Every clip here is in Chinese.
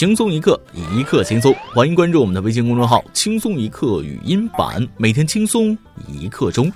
轻松一刻，一刻轻松。欢迎关注我们的微信公众号“轻松一刻语音版”，每天轻松一刻钟。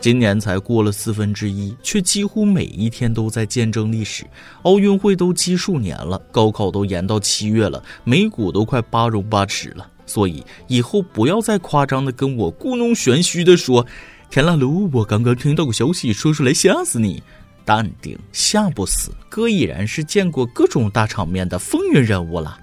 今年才过了四分之一，却几乎每一天都在见证历史。奥运会都奇数年了，高考都延到七月了，美股都快八荣八耻了。所以以后不要再夸张的跟我故弄玄虚的说：“天啦噜，我刚刚听到个消息，说出来吓死你。”淡定，吓不死。哥已然是见过各种大场面的风云人物了。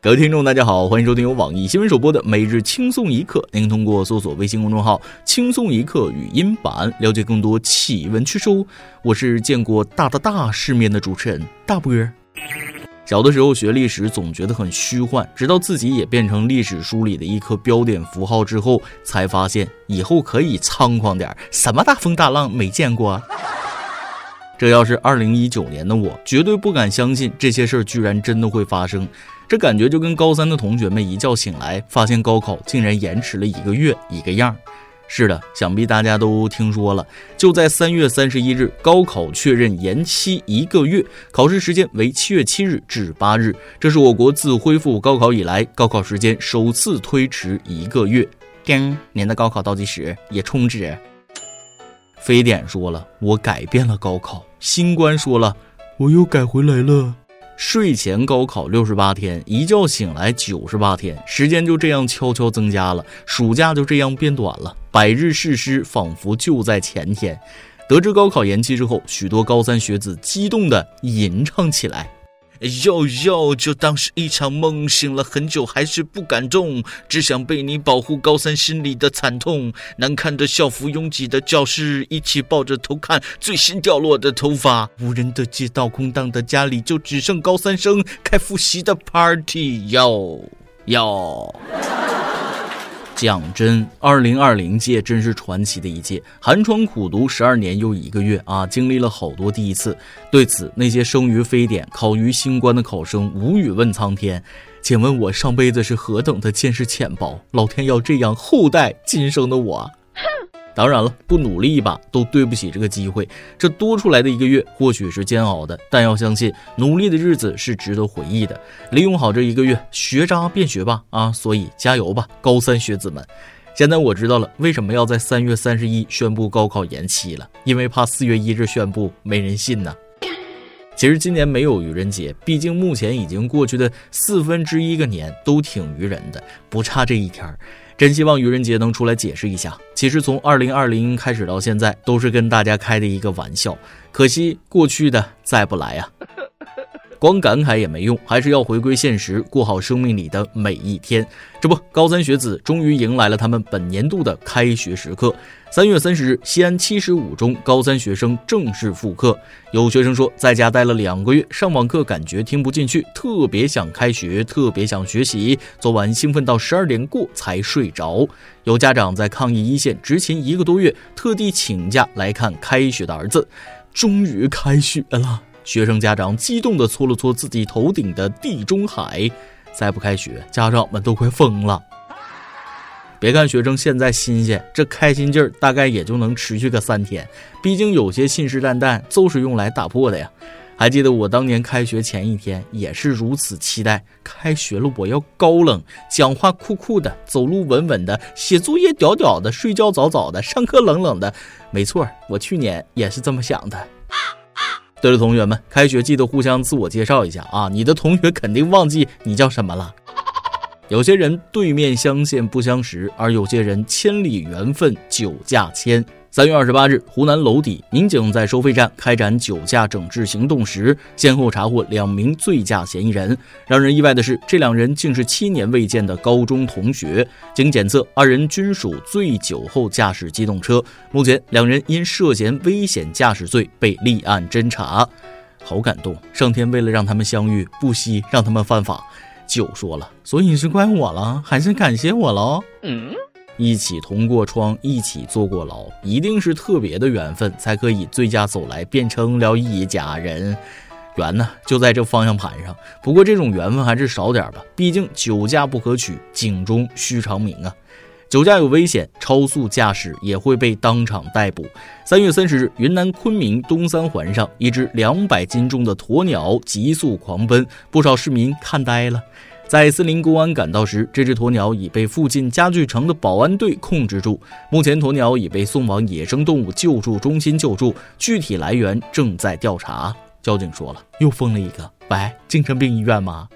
各位听众，大家好，欢迎收听由网易新闻首播的每日轻松一刻。您通过搜索微信公众号“轻松一刻”语音版了解更多奇闻趣事。我是见过大大大世面的主持人大波儿。小的时候学历史总觉得很虚幻，直到自己也变成历史书里的一颗标点符号之后，才发现以后可以猖狂点，什么大风大浪没见过啊。这要是二零一九年的我，绝对不敢相信这些事儿居然真的会发生。这感觉就跟高三的同学们一觉醒来，发现高考竟然延迟了一个月一个样。是的，想必大家都听说了，就在三月三十一日，高考确认延期一个月，考试时间为七月七日至八日。这是我国自恢复高考以来，高考时间首次推迟一个月。叮，您的高考倒计时也充值。非典说了，我改变了高考；新冠说了，我又改回来了。睡前高考六十八天，一觉醒来九十八天，时间就这样悄悄增加了，暑假就这样变短了，百日誓师仿佛就在前天。得知高考延期之后，许多高三学子激动地吟唱起来。哟哟，就当是一场梦，醒了很久还是不敢动，只想被你保护。高三心里的惨痛，难看的校服，拥挤的教室，一起抱着头看最新掉落的头发。无人的街道，空荡的家里，就只剩高三生开复习的 party。哟哟。讲真，二零二零届真是传奇的一届，寒窗苦读十二年又一个月啊，经历了好多第一次。对此，那些生于非典、考于新冠的考生无语问苍天：“请问我上辈子是何等的见识浅薄，老天要这样厚待今生的我？”哼当然了，不努力一把都对不起这个机会。这多出来的一个月或许是煎熬的，但要相信努力的日子是值得回忆的。利用好这一个月，学渣变学霸啊！所以加油吧，高三学子们！现在我知道了为什么要在三月三十一宣布高考延期了，因为怕四月一日宣布没人信呢。其实今年没有愚人节，毕竟目前已经过去的四分之一个年都挺愚人的，不差这一天儿。真希望愚人节能出来解释一下。其实从二零二零开始到现在，都是跟大家开的一个玩笑。可惜过去的再不来呀。光感慨也没用，还是要回归现实，过好生命里的每一天。这不，高三学子终于迎来了他们本年度的开学时刻。三月三十日，西安七十五中高三学生正式复课。有学生说，在家待了两个月，上网课感觉听不进去，特别想开学，特别想学习。昨晚兴奋到十二点过才睡着。有家长在抗疫一线执勤一个多月，特地请假来看开学的儿子。终于开学了。学生家长激动地搓了搓自己头顶的地中海，再不开学，家长们都快疯了。别看学生现在新鲜，这开心劲儿大概也就能持续个三天。毕竟有些信誓旦旦就是用来打破的呀。还记得我当年开学前一天也是如此期待，开学了我要高冷，讲话酷酷的，走路稳稳的，写作业屌屌的，睡觉早早的，上课冷冷的。没错，我去年也是这么想的。对了，同学们，开学记得互相自我介绍一下啊！你的同学肯定忘记你叫什么了。有些人对面相见不相识，而有些人千里缘分酒驾牵。三月二十八日，湖南娄底民警在收费站开展酒驾整治行动时，先后查获两名醉驾嫌疑人。让人意外的是，这两人竟是七年未见的高中同学。经检测，二人均属醉酒后驾驶机动车。目前，两人因涉嫌危险驾驶罪被立案侦查。好感动，上天为了让他们相遇，不惜让他们犯法。酒说了，所以是怪我了，还是感谢我喽？嗯。一起同过窗，一起坐过牢，一定是特别的缘分，才可以最佳走来变成了一家人。缘呢，就在这方向盘上。不过这种缘分还是少点吧，毕竟酒驾不可取，警钟须长鸣啊。酒驾有危险，超速驾驶也会被当场逮捕。三月三十日，云南昆明东三环上，一只两百斤重的鸵鸟急速狂奔，不少市民看呆了。在森林公安赶到时，这只鸵鸟已被附近家具城的保安队控制住。目前，鸵鸟已被送往野生动物救助中心救助，具体来源正在调查。交警说了，又疯了一个。喂，精神病医院吗？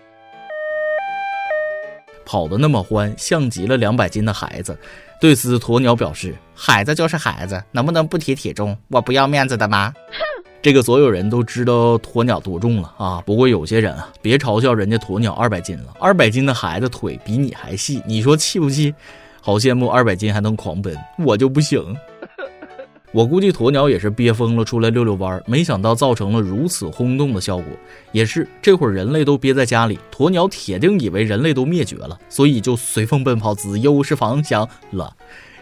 跑得那么欢，像极了两百斤的孩子。对此，鸵鸟表示：“孩子就是孩子，能不能不提体重？我不要面子的吗？” 这个所有人都知道鸵鸟多重了啊！不过有些人啊，别嘲笑人家鸵鸟二百斤了，二百斤的孩子腿比你还细，你说气不气？好羡慕二百斤还能狂奔，我就不行。我估计鸵鸟也是憋疯了，出来溜溜弯儿，没想到造成了如此轰动的效果。也是这会儿人类都憋在家里，鸵鸟铁定以为人类都灭绝了，所以就随风奔跑，自由是方向了。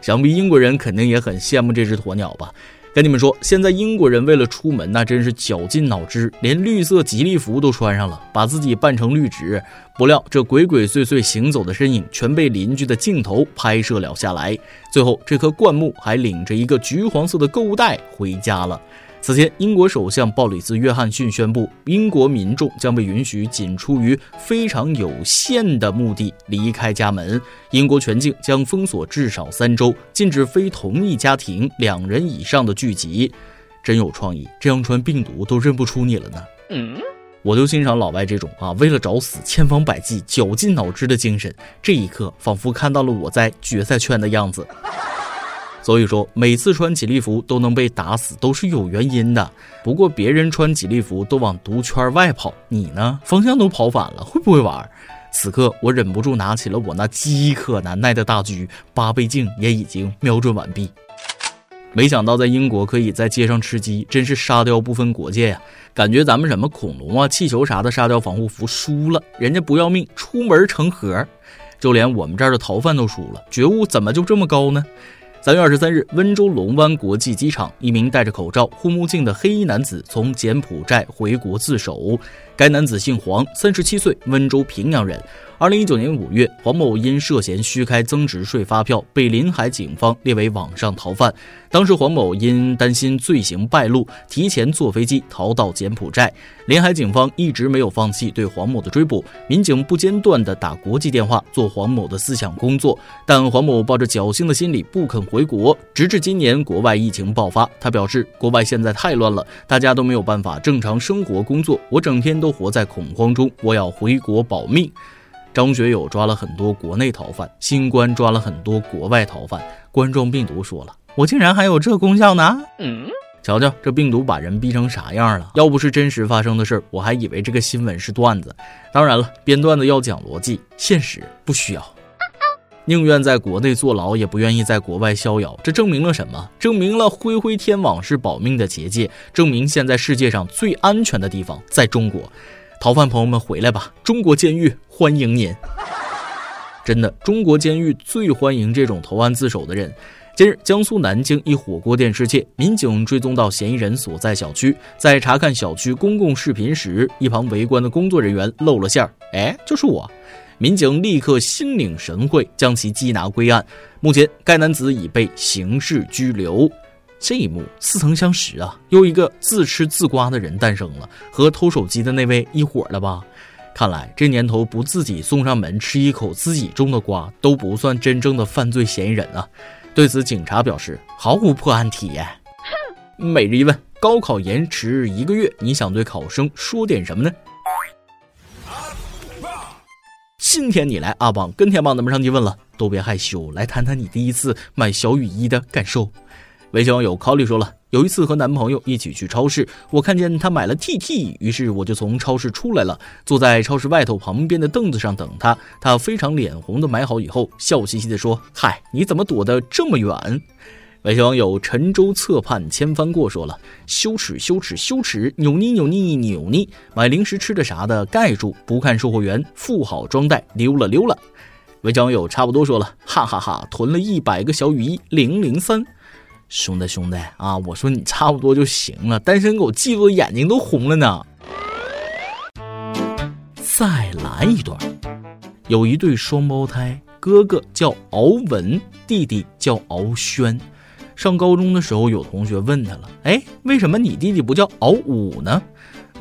想必英国人肯定也很羡慕这只鸵鸟吧。跟你们说，现在英国人为了出门，那真是绞尽脑汁，连绿色吉利服都穿上了，把自己扮成绿植。不料这鬼鬼祟祟行走的身影，全被邻居的镜头拍摄了下来。最后，这棵灌木还领着一个橘黄色的购物袋回家了。此前，英国首相鲍里斯·约翰逊宣布，英国民众将被允许仅出于非常有限的目的离开家门。英国全境将封锁至少三周，禁止非同一家庭两人以上的聚集。真有创意，这样传病毒都认不出你了呢。嗯，我就欣赏老外这种啊，为了找死千方百计、绞尽脑汁的精神。这一刻，仿佛看到了我在决赛圈的样子。所以说，每次穿吉利服都能被打死都是有原因的。不过别人穿吉利服都往毒圈外跑，你呢？方向都跑反了，会不会玩？此刻我忍不住拿起了我那饥渴难耐的大狙，八倍镜也已经瞄准完毕。没想到在英国可以在街上吃鸡，真是沙雕不分国界呀！感觉咱们什么恐龙啊、气球啥的沙雕防护服输了，人家不要命，出门成盒。就连我们这儿的逃犯都输了，觉悟怎么就这么高呢？三月二十三日，温州龙湾国际机场，一名戴着口罩、护目镜的黑衣男子从柬埔寨回国自首。该男子姓黄，三十七岁，温州平阳人。二零一九年五月，黄某因涉嫌虚开增值税发票，被临海警方列为网上逃犯。当时黄某因担心罪行败露，提前坐飞机逃到柬埔寨。临海警方一直没有放弃对黄某的追捕，民警不间断地打国际电话做黄某的思想工作，但黄某抱着侥幸的心理不肯回国。直至今年国外疫情爆发，他表示国外现在太乱了，大家都没有办法正常生活工作，我整天都活在恐慌中，我要回国保命。张学友抓了很多国内逃犯，新冠抓了很多国外逃犯。冠状病毒说了，我竟然还有这功效呢？嗯，瞧瞧这病毒把人逼成啥样了？要不是真实发生的事儿，我还以为这个新闻是段子。当然了，编段子要讲逻辑，现实不需要。宁愿在国内坐牢，也不愿意在国外逍遥。这证明了什么？证明了恢恢天网是保命的结界，证明现在世界上最安全的地方在中国。逃犯朋友们回来吧，中国监狱欢迎您！真的，中国监狱最欢迎这种投案自首的人。近日，江苏南京一火锅店失窃，民警追踪到嫌疑人所在小区，在查看小区公共视频时，一旁围观的工作人员露了馅儿，哎，就是我！民警立刻心领神会，将其缉拿归案。目前，该男子已被刑事拘留。这一幕似曾相识啊！又一个自吃自瓜的人诞生了，和偷手机的那位一伙了吧？看来这年头不自己送上门吃一口自己种的瓜，都不算真正的犯罪嫌疑人啊！对此，警察表示毫无破案体验。每日一问：高考延迟一个月，你想对考生说点什么呢？今天你来阿邦跟天帮咱们上去问了，都别害羞，来谈谈你第一次买小雨衣的感受。微信网友考里说了，有一次和男朋友一起去超市，我看见他买了 TT，于是我就从超市出来了，坐在超市外头旁边的凳子上等他。他非常脸红的买好以后，笑嘻嘻的说：“嗨，你怎么躲得这么远？”微信网友沉舟侧畔千帆过说了，羞耻羞耻羞耻，扭捏扭捏扭捏，买零食吃的啥的盖住，不看售货员，付好装袋溜了溜了。微信网友差不多说了，哈哈哈，囤了一百个小雨衣零零三。兄弟，兄弟啊！我说你差不多就行了，单身狗嫉妒的眼睛都红了呢。再来一段。有一对双胞胎，哥哥叫敖文，弟弟叫敖轩。上高中的时候，有同学问他了：“哎，为什么你弟弟不叫敖武呢？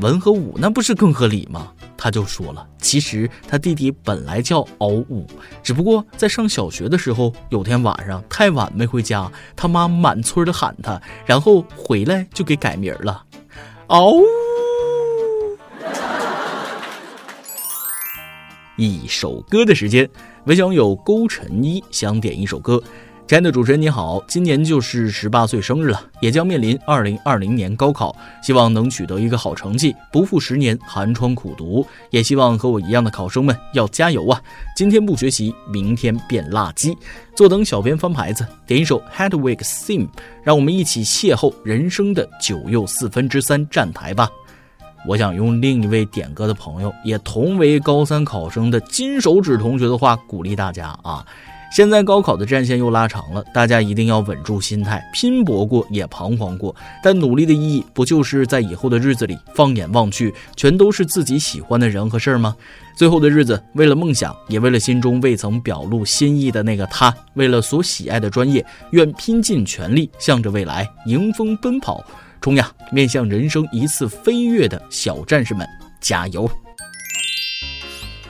文和武那不是更合理吗？”他就说了：“其实他弟弟本来叫敖武，只不过在上小学的时候，有天晚上太晚没回家，他妈满村的喊他，然后回来就给改名了，嗷。”一首歌的时间，微小有勾陈一想点一首歌。亲爱的主持人你好，今年就是十八岁生日了，也将面临二零二零年高考，希望能取得一个好成绩，不负十年寒窗苦读。也希望和我一样的考生们要加油啊！今天不学习，明天变垃圾。坐等小编翻牌子，点一首 Hedwig Sim，让我们一起邂逅人生的九又四分之三站台吧。我想用另一位点歌的朋友，也同为高三考生的金手指同学的话鼓励大家啊！现在高考的战线又拉长了，大家一定要稳住心态，拼搏过也彷徨过，但努力的意义不就是在以后的日子里，放眼望去，全都是自己喜欢的人和事儿吗？最后的日子，为了梦想，也为了心中未曾表露心意的那个他，为了所喜爱的专业，愿拼尽全力，向着未来迎风奔跑。冲呀！面向人生一次飞跃的小战士们，加油！